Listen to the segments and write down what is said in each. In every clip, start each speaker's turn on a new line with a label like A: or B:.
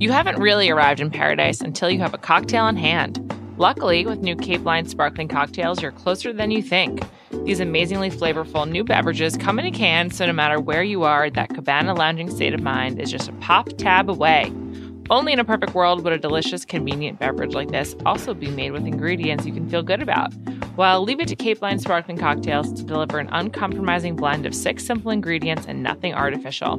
A: You haven't really arrived in paradise until you have a cocktail in hand. Luckily, with new Cape Line sparkling cocktails, you're closer than you think. These amazingly flavorful new beverages come in a can, so no matter where you are, that cabana lounging state of mind is just a pop tab away. Only in a perfect world would a delicious, convenient beverage like this also be made with ingredients you can feel good about. Well, leave it to Cape Line Sparkling Cocktails to deliver an uncompromising blend of six simple ingredients and nothing artificial.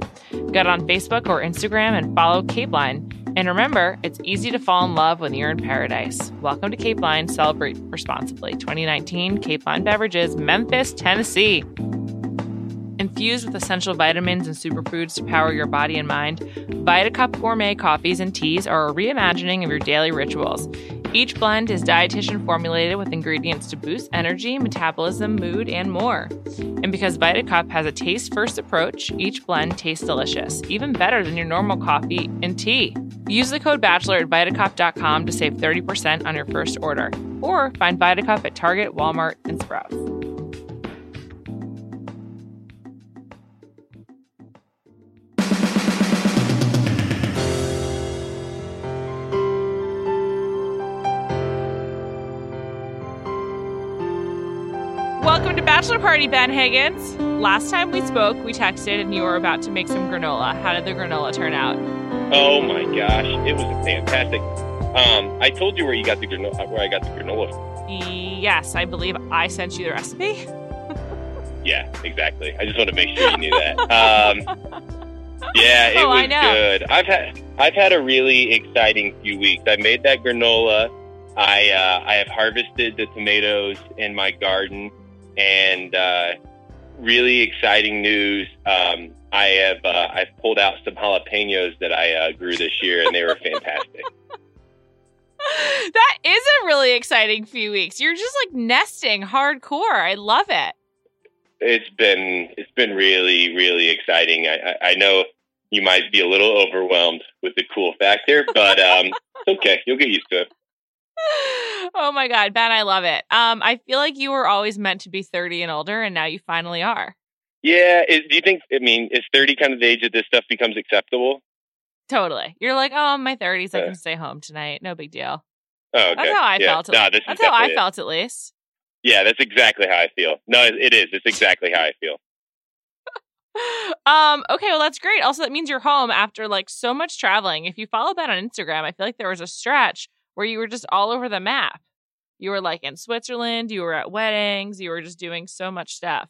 A: Get on Facebook or Instagram and follow Cape Line. And remember, it's easy to fall in love when you're in paradise. Welcome to Cape Line. Celebrate responsibly. 2019 Cape Line Beverages, Memphis, Tennessee. Infused with essential vitamins and superfoods to power your body and mind, VitaCup gourmet coffees and teas are a reimagining of your daily rituals. Each blend is dietitian formulated with ingredients to boost energy, metabolism, mood, and more. And because VitaCup has a taste first approach, each blend tastes delicious, even better than your normal coffee and tea. Use the code BACHELOR at VitaCup.com to save 30% on your first order. Or find VitaCup at Target, Walmart, and Sprouts. Bachelor Party, Ben Higgins. Last time we spoke, we texted and you were about to make some granola. How did the granola turn out?
B: Oh my gosh, it was fantastic. Um, I told you where you got the granola, where I got the granola. From.
A: Yes, I believe I sent you the recipe.
B: Yeah, exactly. I just want to make sure you knew that. Um, yeah, it
A: Oh,
B: was good. I've had I've had a really exciting few weeks. I made that granola. I uh, I have harvested the tomatoes in my garden, and uh, really exciting news. Um, I have uh, I've pulled out some jalapenos that I uh, grew this year, and they were fantastic.
A: that is a really exciting few weeks. You're just like nesting hardcore. I love it.
B: It's been it's been really really exciting. I, I, I know you might be a little overwhelmed with the cool factor, but um, it's okay. You'll get used to it.
A: oh my god, Ben, I love it. Um, I feel like you were always meant to be 30 and older, and now you finally are.
B: Yeah. Is, do you think? I mean, is thirty kind of the age that this stuff becomes acceptable?
A: Totally. You're like, oh, I'm my 30s. I
B: Yeah.
A: can stay home tonight. No big deal.
B: Oh, okay.
A: That's how I
B: yeah.
A: felt.
B: No, this
A: That's how I
B: it.
A: felt, at least.
B: Yeah, that's exactly how I feel. No, it, it is. It's exactly how I feel.
A: um, okay, well that's great. Also, that means you're home after like so much traveling. If you follow Ben on Instagram, I feel like there was a stretch where you were just all over the map. You were like in Switzerland, you were at weddings, you were just doing so much stuff.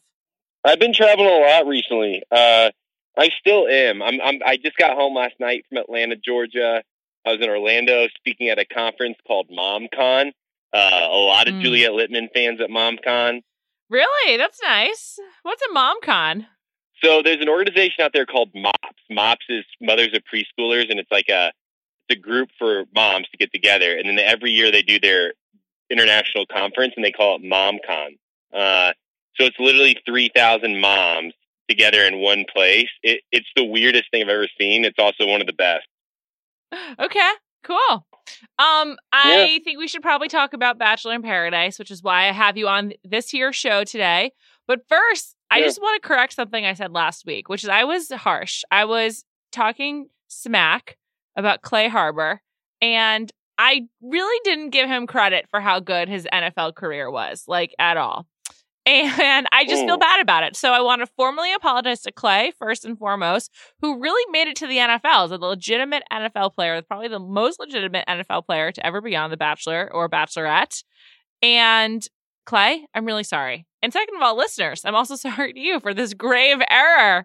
B: I've been traveling a lot recently. Uh, I still am. I'm, I'm. I just got home last night from Atlanta, Georgia. I was in Orlando speaking at a conference called MomCon. Uh, a lot of
A: Mm.
B: Juliet Litman fans at MomCon.
A: Really? That's nice. What's a mom con?
B: So there's an organization out there called MOPS. MOPS is Mothers of Preschoolers, and it's like a a group for moms to get together. And then every year they do their international conference, and they call it MomCon. Uh, so it's literally three thousand moms together in one place. It, it's the weirdest thing I've ever seen. It's also one of the best.
A: Okay, cool. Um, I think we should probably talk about Bachelor in Paradise, which is why I have you on this here show today. But first, I just want to correct something I said last week, which is I was harsh. I was talking smack about Clay Harbor, and I really didn't give him credit for how good his NFL career was, like at all. And I just feel
B: Mm.
A: bad about it. So I want to formally apologize to Clay, first and foremost, who really made it to the NFL as a legitimate NFL player, probably the most legitimate NFL player to ever be on The Bachelor or Bachelorette. And Clay, I'm really sorry. And second of all, listeners, I'm also sorry to you for this grave error.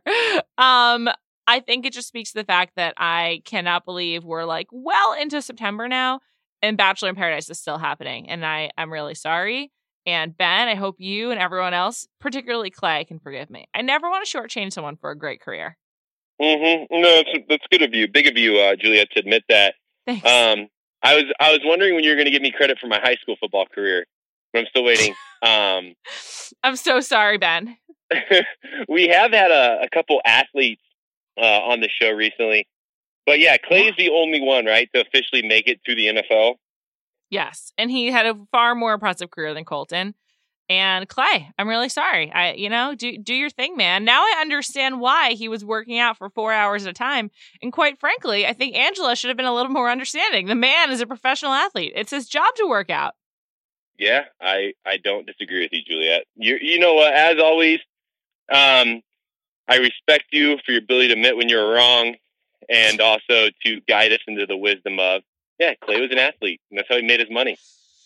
A: Um, I think it just speaks to the fact that I cannot believe we're like well into September now and Bachelor in Paradise is still happening. And I, I'm really sorry. And Ben, I hope you and everyone else, particularly Clay, can forgive me. I never want to shortchange someone for a great career.
B: Mm-hmm. No, that's, that's good of you. Big of you, uh, Juliet, to admit that.
A: Thanks.
B: Um, I was I was wondering when you were going to give me credit for my high school football career, but I'm still waiting. Um,
A: I'm so sorry, Ben.
B: we have had a, a couple athletes uh, on the show recently, but yeah, Clay is the only one, right, to officially make it to the NFL.
A: Yes. And he had a far more impressive career than Colton. And Clay, I'm really sorry. I, you know, do do your thing, man. Now I understand why he was working out for four hours at a time. And quite frankly, I think Angela should have been a little more understanding. The man is a professional athlete. It's his job to work out.
B: Yeah, I I don't disagree with you, Juliet. You you know what? As always, um, I respect you for your ability to admit when you're wrong, and also to guide us into the wisdom of yeah, Clay was an athlete, and that's how he made his money.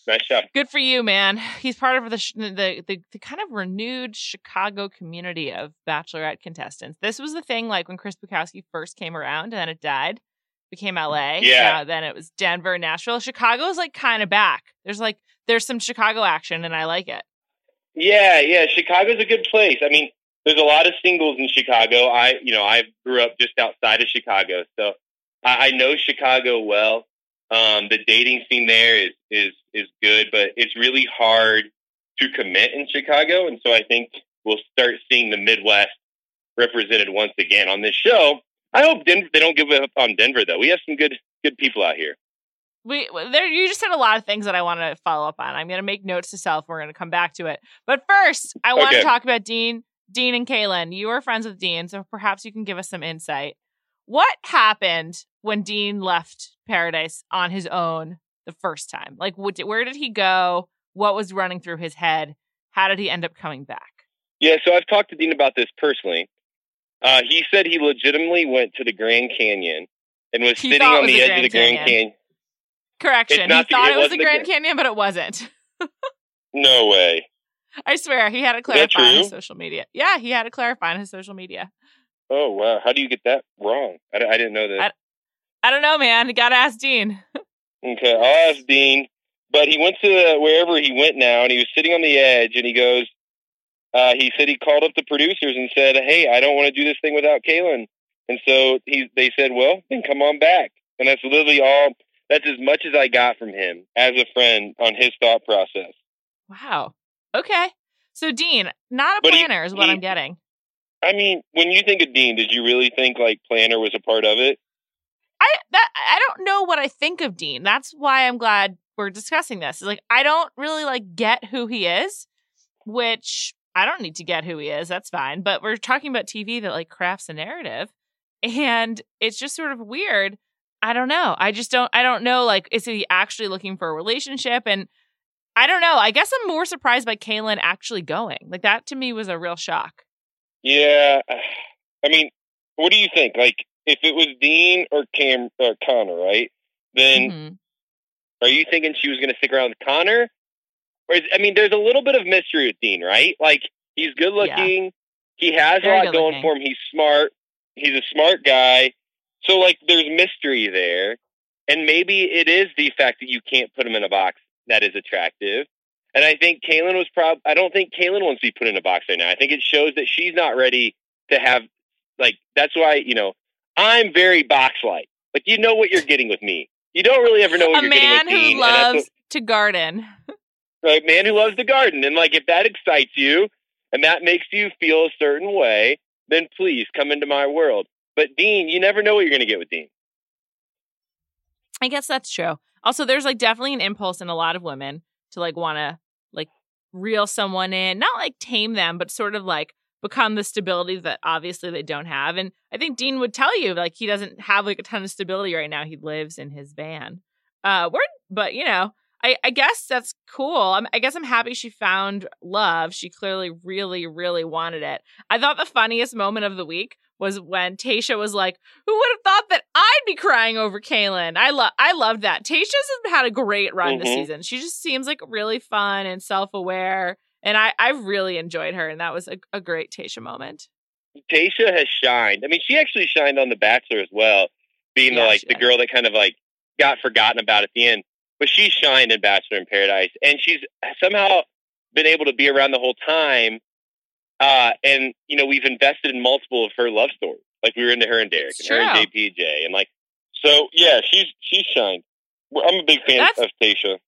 B: Nice job.
A: Good for you, man. He's part of the, the the the kind of renewed Chicago community of Bachelorette contestants. This was the thing, like when Chris Bukowski first came around, and then it died, became LA.
B: Yeah.
A: Uh, then it was Denver, Nashville. Chicago's like kind of back. There's like there's some Chicago action, and I like it.
B: Yeah, yeah. Chicago's a good place. I mean, there's a lot of singles in Chicago. I, you know, I grew up just outside of Chicago, so I, I know Chicago well. Um, the dating scene there is is is good, but it's really hard to commit in Chicago, and so I think we'll start seeing the Midwest represented once again on this show. I hope Denver, they don't give up on Denver though. We have some good good people out here.
A: We there you just said a lot of things that I want to follow up on. I'm going to make notes to self. We're going to come back to it. But first, I want
B: Okay.
A: to talk about Dean, Dean and Caelynn. You were friends with Dean, so perhaps you can give us some insight. What happened when Dean left Paradise on his own the first time? Like, what, where did he go? What was running through his head? How did he end up coming back?
B: Yeah, so I've talked to Dean about this personally. Uh, he said he legitimately went to the Grand Canyon and was
A: He
B: sitting on
A: was
B: the edge
A: Grand
B: of the Grand
A: Canyon.
B: Canyon.
A: Correction. He
B: the-
A: thought
B: it
A: it was the Grand Canyon, but it wasn't.
B: No way.
A: I swear, he had to clarify on his social media. Yeah, he had to clarify on his social media.
B: Oh wow, how do you get that wrong? I, I didn't know that.
A: I don't know, man. You gotta ask Dean.
B: Okay, I'll ask Dean. But he went to wherever he went now, and he was sitting on the edge, and he goes. Uh, he said he called up the producers and said, "Hey, I don't want to do this thing without Caelynn." And so he, they said, "Well, then come on back." And that's literally all. That's as much as I got from him as a friend on his thought process.
A: Wow. Okay. So Dean, not a
B: But he-
A: planner is what
B: he-
A: I'm getting.
B: I mean, when you think of Dean, did you really think like Planner was a part of it?
A: I that I don't know what I think of Dean. That's why I'm glad we're discussing this. Is like I don't really like get who he is, which I don't need to get who he is. That's fine. But we're talking about TV that like crafts a narrative, and it's just sort of weird. I don't know. I just don't. I don't know. Like, is he actually looking for a relationship? And I don't know. I guess I'm more surprised by Caelynn actually going. Like that to me was a real shock.
B: Yeah, I mean, what do you think? Like, if it was Dean or Cam or Connor, right? Then
A: Mhm.
B: are you thinking she was going to stick around with Connor? Or is, I mean, there's a little bit of mystery with Dean, right? Like, he's good looking. He has
A: Very
B: a lot going for him. He's smart. He's a smart guy. So, like, there's mystery there. And maybe it is the fact that you can't put him in a box that is attractive. And I think Caelynn was prob. I don't think Caelynn wants to be put in a box right now. I think it shows that she's not ready to have, like, that's why, you know, I'm very box like. Like, you know what you're getting with me. You don't really ever know what
A: A
B: you're getting
A: man
B: with Dean.
A: who
B: and that's
A: loves to garden.
B: right, man who loves the garden. And, like, if that excites you and that makes you feel a certain way, then please come into my world. But Dean, you never know what you're going to get with Dean.
A: I guess that's true. Also, there's like definitely an impulse in a lot of women to like want to like reel someone in, not like tame them, but sort of like become the stability that obviously they don't have. And I think Dean would tell you like he doesn't have like a ton of stability right now. He lives in his van. Uh, word, but you know, I, I guess that's cool. I'm, I guess I'm happy she found love. She clearly really, really wanted it. I thought the funniest moment of the week was when Tayshia was like, "Who would have thought that I'd be crying over Caelynn?" I love, I loved that. Tayshia's had a great run this
B: Mhm.
A: season. She just seems like really fun and self aware, and I, I really enjoyed her, and that was a, a great Tayshia moment.
B: Tayshia has shined. I mean, she actually shined on The Bachelor as well, being the like the
A: did.
B: girl that kind of like got forgotten about at the end. But she shined in Bachelor in Paradise, and she's somehow been able to be around the whole time. Uh, and you know, we've invested in multiple of her love stories. Like we were into her and Derek, and her and. JPJ, and like so. Yeah, she's she's shined. I'm a big fan
A: That's-
B: of Tayshia.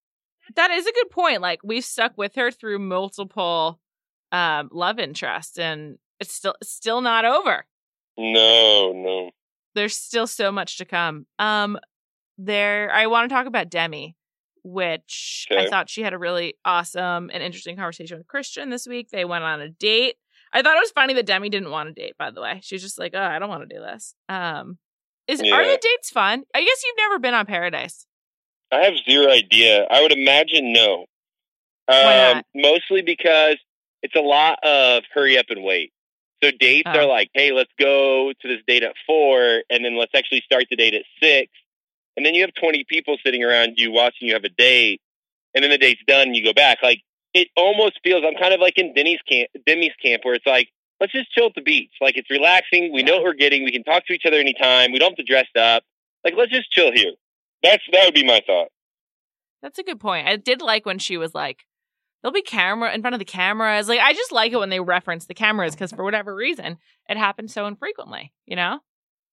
A: That is a good point. Like we've stuck with her through multiple um, love interests, and it's still still not over.
B: No, no.
A: there's still so much to come. Um, there, I want to talk about Demi. Which okay. I thought she had a really awesome and interesting conversation with Kristian this week. They went on a date. I thought it was funny that Demi didn't want a date, by the way. She was just like, oh, I don't want to do this. Um, is yeah. Are the dates fun? I guess you've never been on Paradise.
B: I have zero idea. I would imagine no.
A: Um,
B: mostly because it's a lot of hurry up and wait. So dates oh. are like, hey, let's go to this date at four, and then let's actually start the date at six. And then you have 20 people sitting around you watching you have a date, and then the date's done and you go back. Like, it almost feels, I'm kind of like in Denny's camp, Demi's camp, where it's like, let's just chill at the beach. Like, it's relaxing. We know what we're getting. We can talk to each other anytime. We don't have to dress up. Like, let's just chill here. That's, that would be my thought.
A: That's a good point. I did like when she was like, there'll be camera in front of the cameras. Like I just like it when they reference the cameras because for whatever reason it happens so infrequently. You know?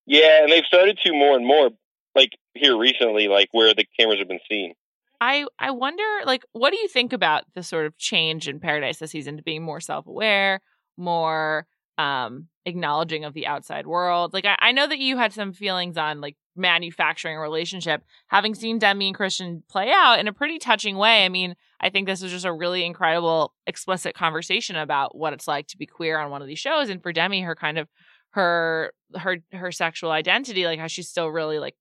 B: Yeah, and they've started to more and more. Like here recently, like where the cameras have been seen.
A: I I wonder, like, what do you think about the sort of change in Paradise this season to being more self aware, more um acknowledging of the outside world? Like, I, I know that you had some feelings on like manufacturing a relationship, having seen Demi and Kristian play out in a pretty touching way. I mean, I think this was just a really incredible, explicit conversation about what it's like to be queer on one of these shows. And for Demi, her kind of her her her sexual identity, like how she's still really like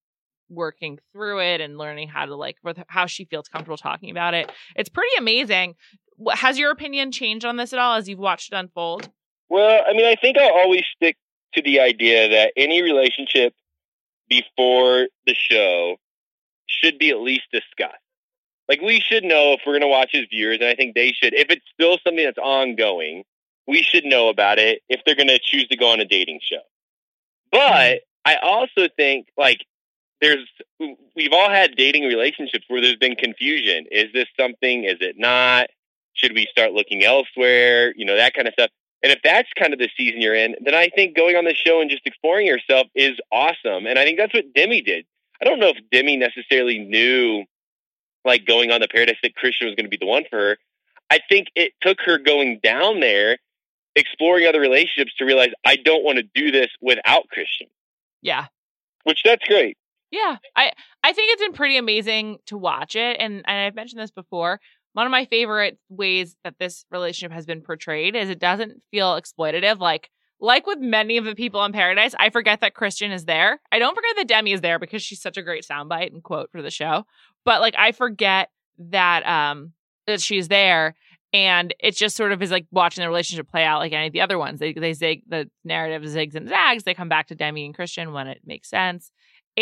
A: working through it and learning how to like with how she feels comfortable talking about it. It's pretty amazing. Has your opinion changed on this at all as you've watched it unfold?
B: Well, I mean, I think I'll always stick to the idea that any relationship before the show should be at least discussed. Like we should know if we're going to watch as viewers, and I think they should. If it's still something that's ongoing, we should know about it if they're going to choose to go on a dating show. Mm-hmm. But I also think like there's we've all had dating relationships where there's been confusion. Is this something? Is it not? Should we start looking elsewhere? You know that kind of stuff. And if that's kind of the season you're in, then I think going on the show and just exploring yourself is awesome. And I think that's what Demi did. I don't know if Demi necessarily knew, like going on the Paradise that Kristian was going to be the one for her. I think it took her going down there, exploring other relationships to realize I don't want to do this without Kristian.
A: Yeah.
B: Which that's great.
A: Yeah. I I think it's been pretty amazing to watch it and, and I've mentioned this before one of my favorite ways that this relationship has been portrayed is it doesn't feel exploitative. Like, like with many of the people in Paradise, I forget that Kristian is there. I don't forget that Demi is there because she's such a great soundbite and quote for the show. But like, I forget that um that she's there, and it just sort of is like watching the relationship play out like any of the other ones. They they zig the narrative zigs and zags. They come back to Demi and Kristian when it makes sense,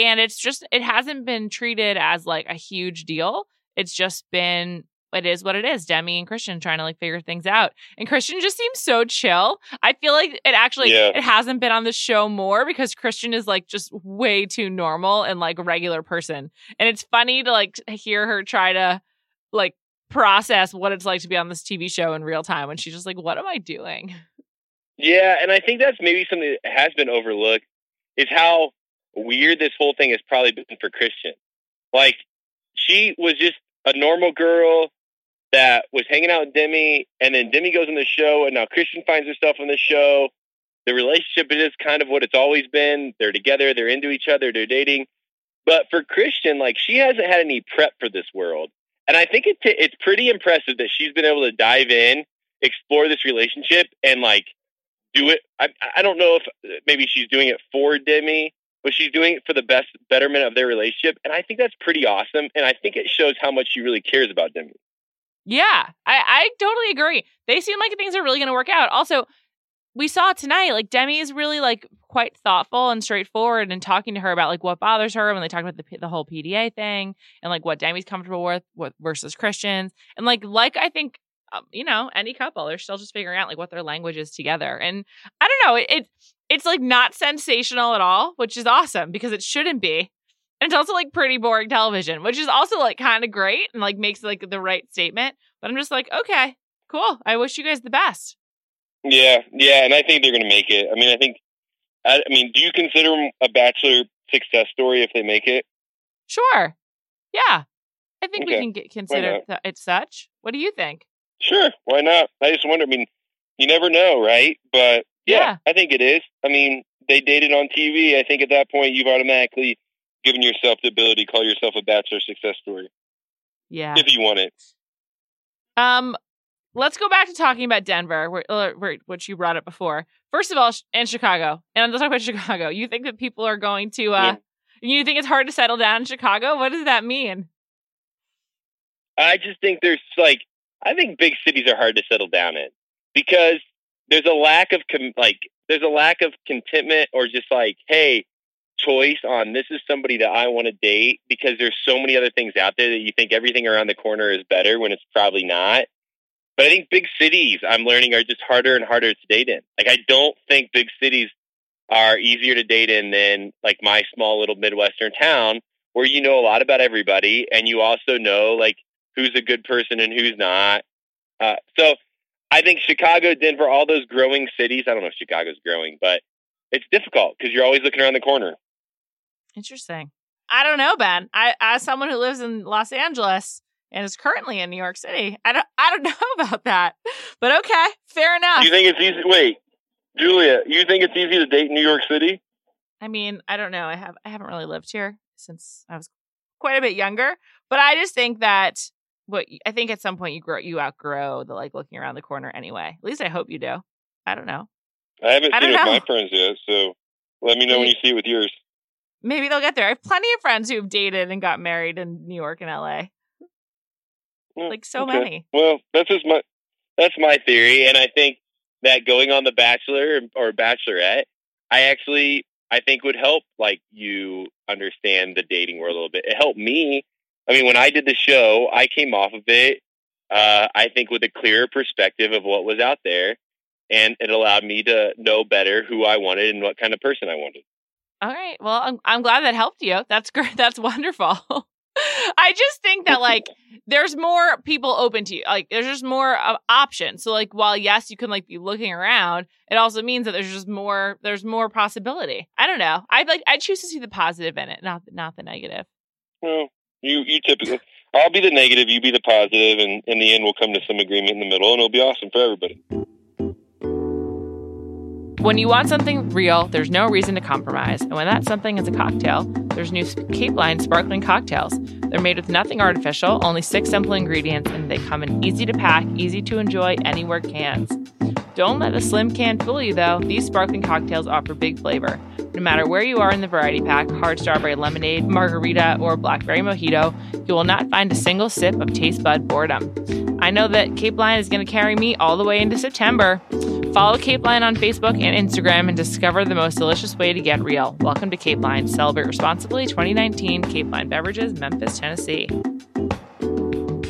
A: and it's just it hasn't been treated as like a huge deal. It's just been it is what it is. Demi and Kristian trying to like figure things out. And Kristian just seems so chill. I feel like it actually yeah. it hasn't been on the show more because Kristian is like just way too normal and like a regular person. And it's funny to like hear her try to like process what it's like to be on this TV show in real time when she's just like, What am I doing?
B: Yeah, and I think that's maybe something that has been overlooked is how weird this whole thing has probably been for Kristian. Like she was just a normal girl that was hanging out with Demi, and then Demi goes on the show, and now Kristian finds herself on the show. The relationship is kind of what it's always been. They're together, they're into each other, they're dating. But for Kristian, like she hasn't had any prep for this world, and I think it's it's pretty impressive that she's been able to dive in, explore this relationship, and like do it. I I don't know if maybe she's doing it for Demi, but she's doing it for the best betterment of their relationship, and I think that's pretty awesome. And I think it shows how much she really cares about Demi.
A: Yeah, I, I totally agree. They seem like things are really going to work out. Also, we saw tonight, like Demi is really like quite thoughtful and straightforward and talking to her about like what bothers her when they talk about the the whole PDA thing and like what Demi's comfortable with, with versus Kristians and like like I think um, you know any couple they're still just figuring out like what their language is together and I don't know it it's like not sensational at all, which is awesome because it shouldn't be. And it's also like pretty boring television, which is also like kind of great and like makes like the right statement. But I'm just like, okay, cool. I wish you guys the best.
B: Yeah, yeah, and I think they're going to make it. I mean, I think. I, I mean, do you consider them a Bachelor success story if they make it?
A: Sure. Yeah, I think okay. we can get consider th- it such. What do you think?
B: Sure, why not? I just wonder. I mean, you never know, right? But yeah, yeah, I think it is. I mean, they dated on TV. I think at that point you've automatically given yourself the ability to call yourself a bachelor success story.
A: Yeah.
B: If you want it.
A: Um, let's go back to talking about Denver, where, uh, which you brought up before. First of all, and Chicago, and let's talk about Chicago. You think that people are going to? uh yeah. You think it's hard to settle down in Chicago? What does that mean?
B: I just think there's like I think big cities are hard to settle down in because there's a lack of com- like there's a lack of contentment or just like hey choice on this is somebody that I want to date because there's so many other things out there that you think everything around the corner is better when it's probably not. But I think big cities I'm learning are just harder and harder to date in. Like I don't think big cities are easier to date in than like my small little midwestern town where you know a lot about everybody and you also know like who's a good person and who's not. Uh, so I think Chicago, Denver, all those growing cities. I don't know if Chicago's growing, but it's difficult because you're always looking around the corner.
A: Interesting. I don't know, Ben. I, as someone who lives in Los Angeles and is currently in New York City, I don't, I don't know about that. But okay, fair enough.
B: You think it's easy? Wait, Julia, you think it's easy to date in New York City?
A: I mean, I don't know. I have, I haven't really lived here since I was quite a bit younger, but I just think that what I think at some point you grow, you outgrow the like looking around the corner anyway. At least I hope you do. I don't know.
B: I haven't I seen it with my friends yet, so let me know Maybe. when you see it with yours.
A: Maybe they'll get there. I have plenty of friends who've dated and got married in New York and LA. Mm, like so okay. many.
B: Well, that's just my that's my theory, and I think that going on The Bachelor or Bachelorette, I actually I think would help like you understand the dating world a little bit. It helped me. I mean, when I did the show, I came off of it. Uh, I think with a clearer perspective of what was out there, and it allowed me to know better who I wanted and what kind of person I wanted.
A: All right. Well, I'm, I'm glad that helped you. That's great. That's wonderful. I just think that like there's more people open to you. Like there's just more uh, options. So like while yes, you can like be looking around, it also means that there's just more there's more possibility. I don't know. I like I choose to see the positive in it, not not the negative.
B: Well, you you typically I'll be the negative, you be the positive, and in the end we'll come to some agreement in the middle and it'll be awesome for everybody.
A: When you want something real, there's no reason to compromise. And when that something is a cocktail, there's new Cape Line sparkling cocktails. They're made with nothing artificial, only six simple ingredients, and they come in easy to pack, easy to enjoy anywhere cans. Don't let the slim can fool you though. These sparkling cocktails offer big flavor. No matter where you are in the variety pack hard strawberry lemonade, margarita, or blackberry mojito you will not find a single sip of taste bud boredom. I know that Cape Line is going to carry me all the way into September. Follow Cape Line on Facebook and Instagram and discover the most delicious way to get real. Welcome to Cape Line. Celebrate responsibly 2019 Cape Line Beverages, Memphis, Tennessee.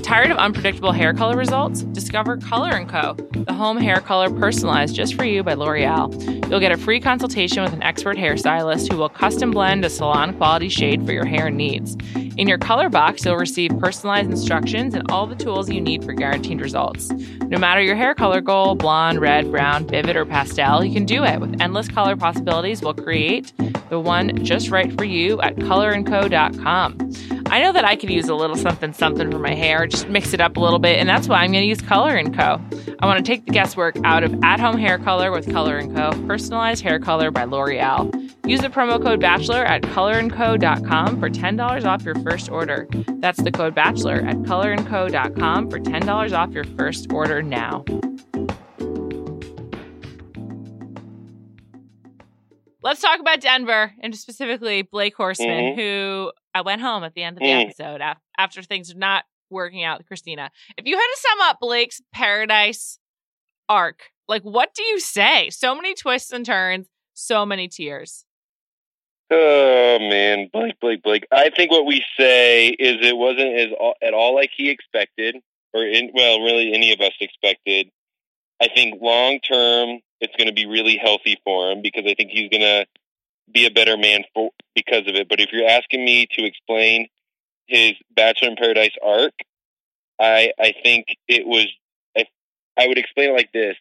A: Tired of unpredictable hair color results? Discover Color & Co., the home hair color personalized just for you by L'Oreal. You'll get a free consultation with an expert hairstylist who will custom blend a salon quality shade for your hair needs. In your color box, you'll receive personalized instructions and all the tools you need for guaranteed results. No matter your hair color goal, blonde, red, brown, vivid, or pastel, you can do it with endless color possibilities. We'll create the one just right for you at colorandco.com. I know that I could use a little something something for my hair, just mix it up a little bit, and that's why I'm going to use Color & Co. I want to take the guesswork out of at-home hair color with Color & Co. Personalized hair color by L'Oreal. Use the promo code BACHELOR at colorandco.com for $10 off your first order. That's the code BACHELOR at colorandco.com for $10 off your first order now. Let's talk about Denver and specifically Blake Horstmann, mm-hmm. who I went home at the end of the mm. episode after things were not working out with Kristina. If you had to sum up Blake's paradise arc, like what do you say? So many twists and turns, so many tears.
B: Oh man, Blake, Blake, Blake. I think what we say is it wasn't as at all like he expected, or in, well, really any of us expected. I think long term, it's going to be really healthy for him because I think he's going to be a better man for because of it. But if you're asking me to explain his Bachelor in Paradise arc, I I think it was I I would explain it like this.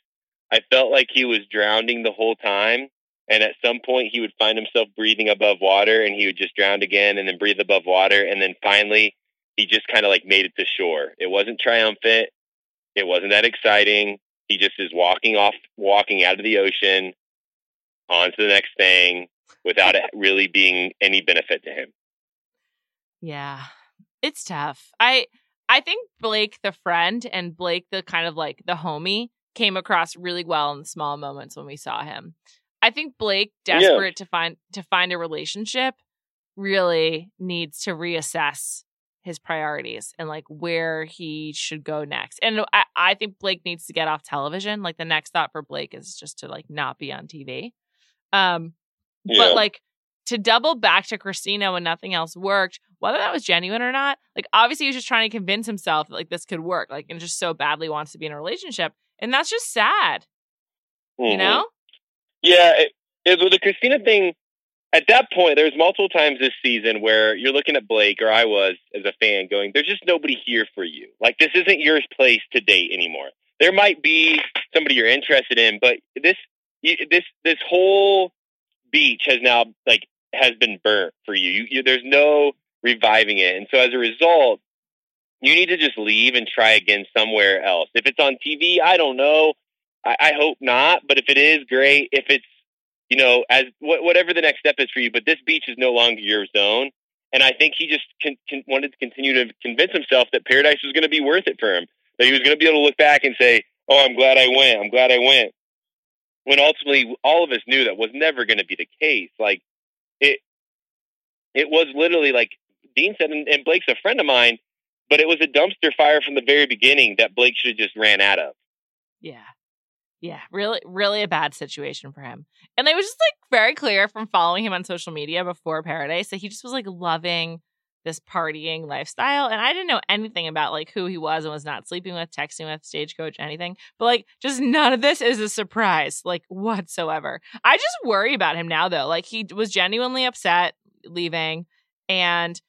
B: I felt like he was drowning the whole time, and at some point he would find himself breathing above water, and he would just drown again, and then breathe above water, and then finally he just kind of like made it to shore. It wasn't triumphant. It wasn't that exciting. He just is walking off, walking out of the ocean, on to the next thing, without it really being any benefit to him.
A: Yeah. It's tough. I I think Blake the friend and Blake the kind of like the homie came across really well in the small moments when we saw him. I think Blake desperate yeah. to find to find a relationship really needs to reassess his priorities and like where he should go next. And I, I think Blake needs to get off television. Like the next thought for Blake is just to like not be on TV. Um yeah. but like to double back to Kristina when nothing else worked, whether that was genuine or not, like obviously he was just trying to convince himself that like this could work, like and just so badly wants to be in a relationship. And that's just sad. Mm-hmm. You know?
B: Yeah. It, it, the Kristina thing, at that point, there's multiple times this season where you're looking at Blake, or I was as a fan, going, "There's just nobody here for you. Like this isn't your place to date anymore. There might be somebody you're interested in, but this, this, this whole beach has now like has been burnt for you. you, you there's no reviving it, and so as a result, you need to just leave and try again somewhere else. If it's on TV, I don't know. I, I hope not, but if it is, great. If it's you know, as wh- whatever the next step is for you, but this beach is no longer your zone. And I think he just con- con- wanted to continue to convince himself that paradise was going to be worth it for him. That he was going to be able to look back and say, "Oh, I'm glad I went. I'm glad I went." When ultimately, all of us knew that was never going to be the case. Like it, it was literally like Dean said, and, and Blake's a friend of mine, but it was a dumpster fire from the very beginning that Blake should have just ran out of.
A: Yeah. Yeah, really, really a bad situation for him. And it was just like very clear from following him on social media before Paradise that he just was like loving this partying lifestyle. And I didn't know anything about like who he was and was not sleeping with, texting with, stagecoach, anything. But like, just none of this is a surprise, like whatsoever. I just worry about him now though. Like, he was genuinely upset leaving. And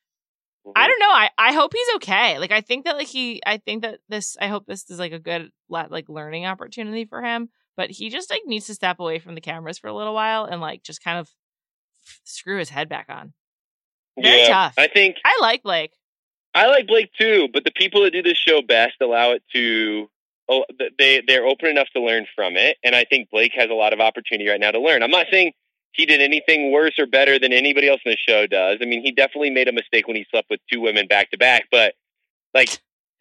A: I mm-hmm. don't know. I, I hope he's okay. Like I think that like he I think that this I hope this is like a good like learning opportunity for him. But he just like needs to step away from the cameras for a little while and like just kind of screw his head back on. Very yeah, tough.
B: I think
A: I like Blake.
B: I like Blake too, but the people that do this show best allow it to oh they they're open enough to learn from it, and I think Blake has a lot of opportunity right now to learn. I'm not saying he did anything worse or better than anybody else in the show does. I mean, he definitely made a mistake when he slept with two women back to back, but like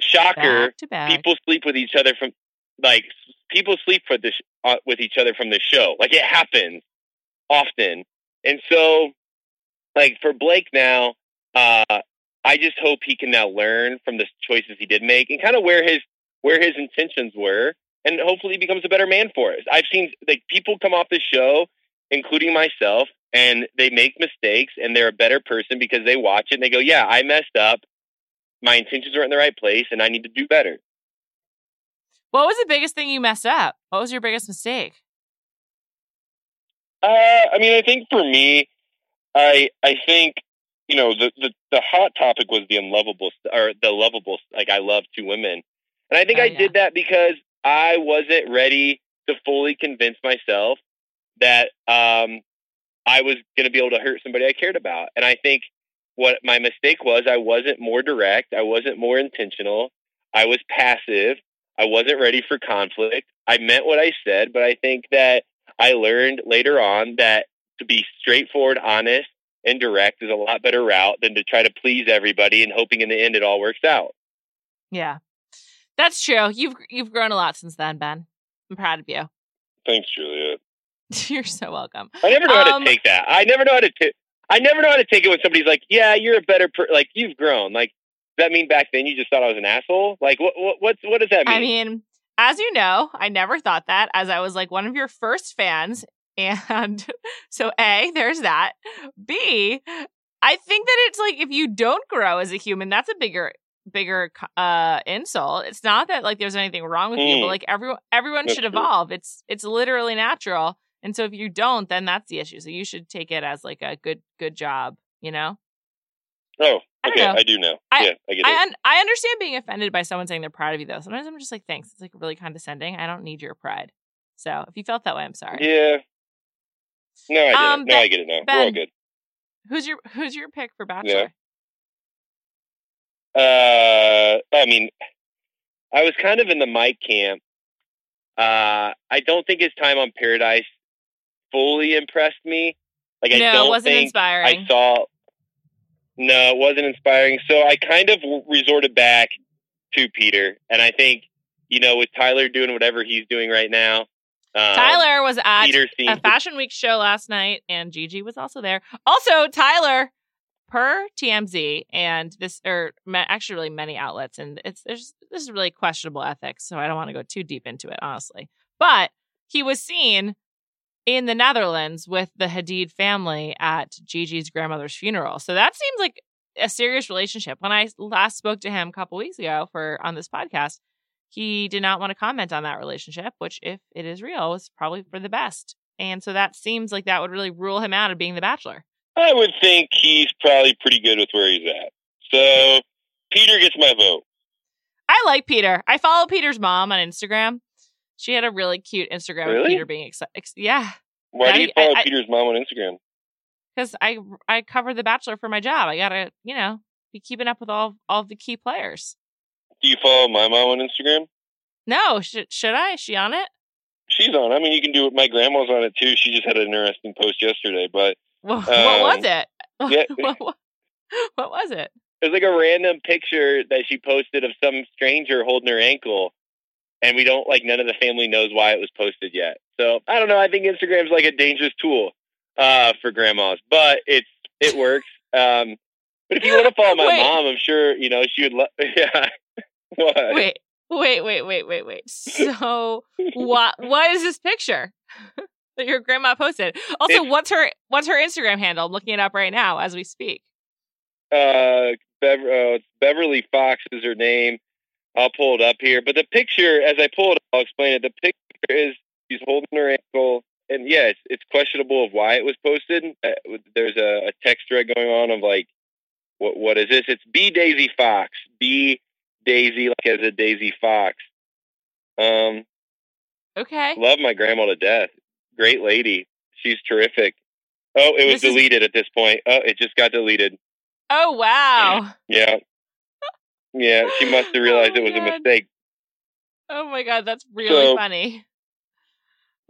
B: shocker, back back. people sleep with each other from like people sleep for this uh, with each other from the show. Like it happens often, and so like for Blake now, uh, I just hope he can now learn from the choices he did make and kind of where his where his intentions were, and hopefully he becomes a better man for us. I've seen like people come off the show including myself, and they make mistakes and they're a better person because they watch it and they go, yeah, I messed up. My intentions are in the right place and I need to do better.
A: What was the biggest thing you messed up? What was your biggest mistake?
B: Uh, I mean, I think for me, I I think you know the, the the hot topic was the unlovable or the lovable. Like I love two women, and I think oh, I yeah. did that because I wasn't ready to fully convince myself that um, I was going to be able to hurt somebody I cared about. And I think what my mistake was, I wasn't more direct. I wasn't more intentional. I was passive. I wasn't ready for conflict. I meant what I said, but I think that I learned later on that to be straightforward, honest, and direct is a lot better route than to try to please everybody and hoping in the end it all works out.
A: Yeah. That's true. You've you've grown a lot since then, Ben. I'm proud of you.
B: Thanks, Juliet.
A: You're so welcome.
B: I never know um, how to um, take that. I never know how to. T- I never know how to take it when somebody's like, "Yeah, you're a better per- like you've grown." Like, does that mean back then you just thought I was an asshole? Like, what what what's, what does that mean?
A: I mean, as you know, I never thought that, as I was like one of your first fans, and so a there's that. B, I think that it's like if you don't grow as a human, that's a bigger bigger uh insult. It's not that like there's anything wrong with mm. you, but hmm. like everyone everyone That's should evolve. True. It's it's literally natural. And so if you don't, then that's the issue. So you should take it as like a good good job, you know?
B: Oh, okay. I, I do know. I, yeah, I get it.
A: I, un- I understand being offended by someone saying they're proud of you though. Sometimes I'm just like, thanks. It's like really condescending. I don't need your pride. So if you felt that way, I'm sorry.
B: Yeah. No, I get um, it. No, ben, I get it now. Ben, We're all good.
A: Who's your Who's your pick for Bachelor?
B: Yeah. Uh, I mean, I was kind of in the Mike camp. Uh, I don't think his time on Paradise fully impressed me. Like I no, don't
A: it wasn't
B: think
A: inspiring.
B: I saw. No, it wasn't inspiring. So I kind of resorted back to Peter. And I think you know with Tyler doing whatever he's doing right now. Um,
A: Tyler was at
B: Peter
A: a Fashion Week show last night, and Gigi was also there. Also, Tyler, per TMZ, and this, or actually, really many outlets, and it's there's this is really questionable ethics, so I don't want to go too deep into it, honestly. But he was seen in the Netherlands with the Hadid family at Gigi's grandmother's funeral. So that seems like a serious relationship. When I last spoke to him a couple weeks ago for on this podcast, he did not want to comment on that relationship, which, if it is real, is probably for the best. And so that seems like that would really rule him out of being the bachelor.
B: I would think he's probably pretty good with where he's at. So Peter gets my vote.
A: I like Peter. I follow Peter's mom on Instagram. She had a really cute Instagram of Peter being excited. Ex- yeah,
B: Why do you
A: I-
B: follow
A: I-
B: Peter's mom on Instagram?
A: because I I cover the Bachelor for my job. I gotta you know be keeping up with all all the key players.
B: Do you follow my mom on Instagram?
A: No, should should I? Is she on it?
B: She's on. I mean, you can do it. My grandma's on it too. She just had an interesting post yesterday, but
A: what
B: Um,
A: was it?
B: yeah.
A: what, what, what was it?
B: it was like a random picture that she posted of some stranger holding her ankle, and we don't like none of the family knows why it was posted yet. So I don't know. I think Instagram's like a dangerous tool uh, for grandmas, but it's it works. Um, but if you want to follow my
A: Wait.
B: mom, I'm sure you know she would. love. yeah. what?
A: Wait, wait, wait, wait, wait, wait. So what what is this picture that your grandma posted? Also,
B: It's-
A: what's her what's her Instagram handle? I'm looking it up right now as we speak.
B: uh, Bev- uh, Beverly Fox is her name. I'll pull it up here. But the picture, as I pull it up, I'll explain it. The picture is she's holding her ankle, and yeah, it's, it's questionable of why it was posted. Uh, there's a, a text thread going on of like, what what is this? It's B Daisy Fox. B Daisy like as a Daisy Fox. Um,
A: Okay.
B: love my grandma to death. Great lady. She's terrific. Oh, it was
A: This is-
B: deleted at this point. Oh, it just got deleted.
A: Oh wow.
B: Yeah. Yeah, she must have realized
A: Oh
B: it was
A: my
B: a mistake.
A: Oh my god, that's really
B: So-
A: funny.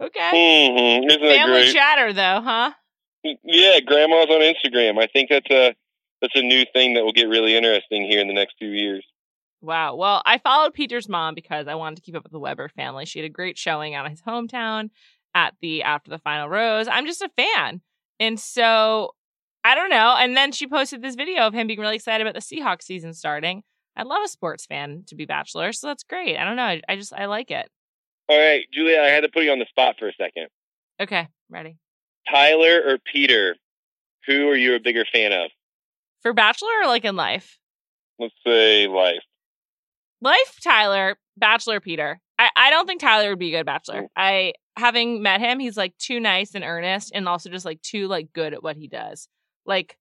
A: Okay.
B: hmm Isn't that
A: Family chatter though, huh?
B: yeah, grandma's on Instagram. I think that's a that's a new thing that will get really interesting here in the next few years.
A: Wow. Well, I followed Peter's mom because I wanted to keep up with the Weber family. She had a great showing out of his hometown at the after the final rose. I'm just a fan. And so I don't know. And then she posted this video of him being really excited about the Seahawks season starting. I love a sports fan to be bachelor, so that's great. I don't know. I, I just I like it.
B: All right, Julia, I had to put you on the spot for a second.
A: Okay, ready.
B: Tyler or Peter, who are you a bigger fan of?
A: For bachelor or like in life?
B: Let's say life.
A: Life Tyler, Bachelor Peter. I, I don't think Tyler would be a good bachelor. I having met him, he's like too nice and earnest and also just like too like good at what he does. Like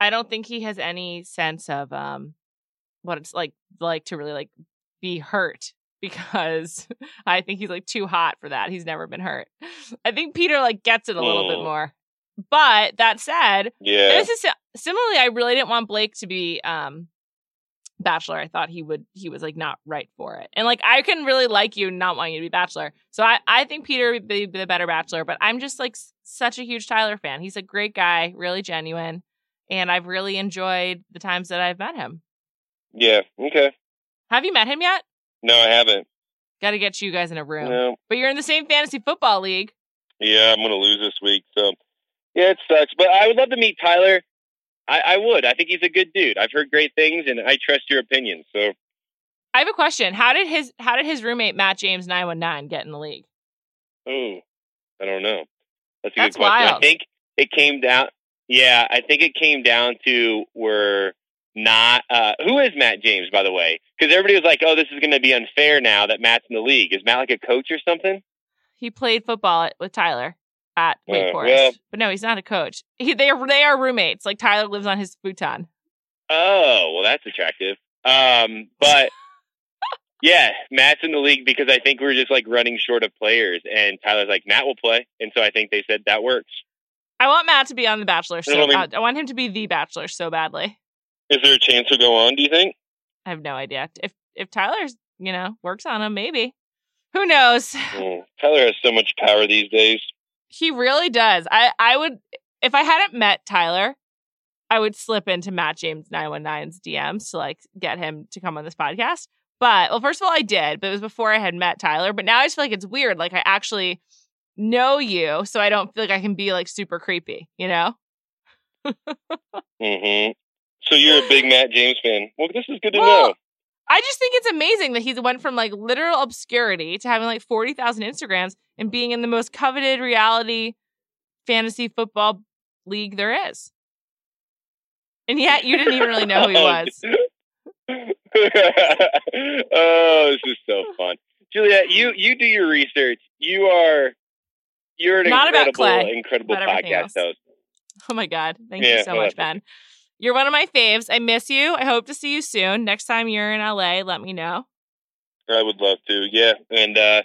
A: I don't think he has any sense of um what it's like like to really like be hurt because I think he's like too hot for that. He's never been hurt. I think Peter like gets it a little bit
B: Mm.
A: more. But that said,
B: Yeah.
A: this is similarly. I really didn't want Blake to be um bachelor. I thought he would. He was like not right for it. And like I can really like you, and not want you to be bachelor. So I I think Peter would be the better bachelor. But I'm just like such a huge Tyler fan. He's a great guy, really genuine, and I've really enjoyed the times that I've met him.
B: Yeah. Okay.
A: Have you met him yet?
B: No, I haven't.
A: Got to get you guys in a room.
B: No.
A: But you're in the same fantasy football league.
B: Yeah, I'm gonna lose this week. So yeah, it sucks. But I would love to meet Tyler. I, I would. I think he's a good dude. I've heard great things, and I trust your opinion. So
A: I have a question. How did his How did his roommate Matt James nine one nine get in the league?
B: Oh, I don't know. That's a
A: That's
B: good question.
A: wild.
B: I think it came down. Yeah, I think it came down to we're not. Uh, who is Matt James, by the way? Because everybody was like, "Oh, this is going to be unfair now that Matt's in the league." Is Matt like a coach or something?
A: He played football at, with Tyler at Wake
B: Uh,
A: Forest,
B: well-
A: but no, he's not a coach. He, they are they are roommates. Like Tyler lives on his futon.
B: Oh, well, that's attractive. Um, but yeah, Matt's in the league because I think we're just like running short of players, and Tyler's like, Matt will play, and so I think they said that works.
A: I want Matt to be on The Bachelor. So
B: I mean-
A: I, I want him to be the Bachelor so badly.
B: Is there a chance he'll go on? Do you think?
A: I have no idea if if Tyler's you know works on him. Maybe who knows?
B: Mm, Tyler has so much power these days.
A: He really does. I I would if I hadn't met Tyler, I would slip into Matt James 919's DMs to like get him to come on this podcast. But well, first of all, I did, but it was before I had met Tyler. But now I just feel like it's weird. Like I actually know you, so I don't feel like I can be like super creepy, you know?
B: hmm So you're a big Matt James fan. Well, this is good to
A: Well,
B: know.
A: I just think it's amazing that he went from like literal obscurity to having like 40,000 Instagrams and being in the most coveted reality fantasy football league there is. And yet you didn't even really know who he oh, was.
B: oh, this is so fun, Juliet. You you do your research. You are you're an
A: Not about
B: incredible
A: Clay,
B: incredible podcast
A: else.
B: host.
A: Oh my God. Thank
B: Yeah,
A: you so much, Ben. You're one of my faves. I miss you. I hope to see you soon. Next time you're in LA, let me know.
B: I would love to. Yeah, and uh,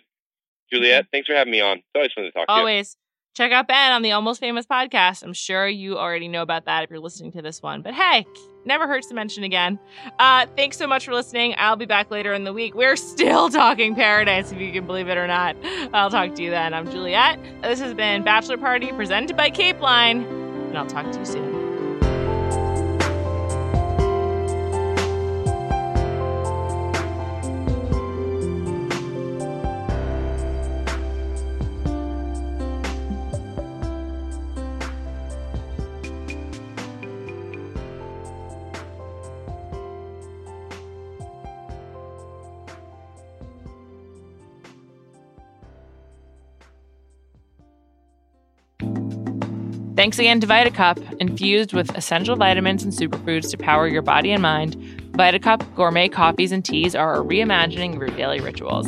B: Juliet, thanks for having me on. It's always fun to talk to you.
A: Always check out Ben on the Almost Famous podcast. I'm sure you already know about that if you're listening to this one. But hey, never hurts to mention again. Uh, thanks so much for listening. I'll be back later in the week. We're still talking paradise, if you can believe it or not. I'll talk to you then. I'm Juliet. This has been Bachelor Party presented by Cape Line, and I'll talk to you soon. Thanks again to VitaCup, infused with essential vitamins and superfoods to power your body and mind. VitaCup gourmet coffees and teas are a reimagining of your daily rituals.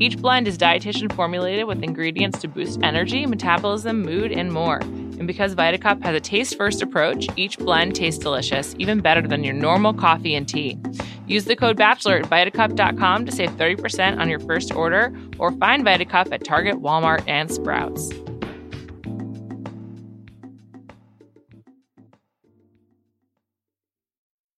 A: Each blend is dietitian formulated with ingredients to boost energy, metabolism, mood, and more. And because VitaCup has a taste first approach, each blend tastes delicious, even better than your normal coffee and tea. Use the code BACHELOR at VitaCup.com to save 30% on your first order, or find VitaCup at Target, Walmart, and Sprouts.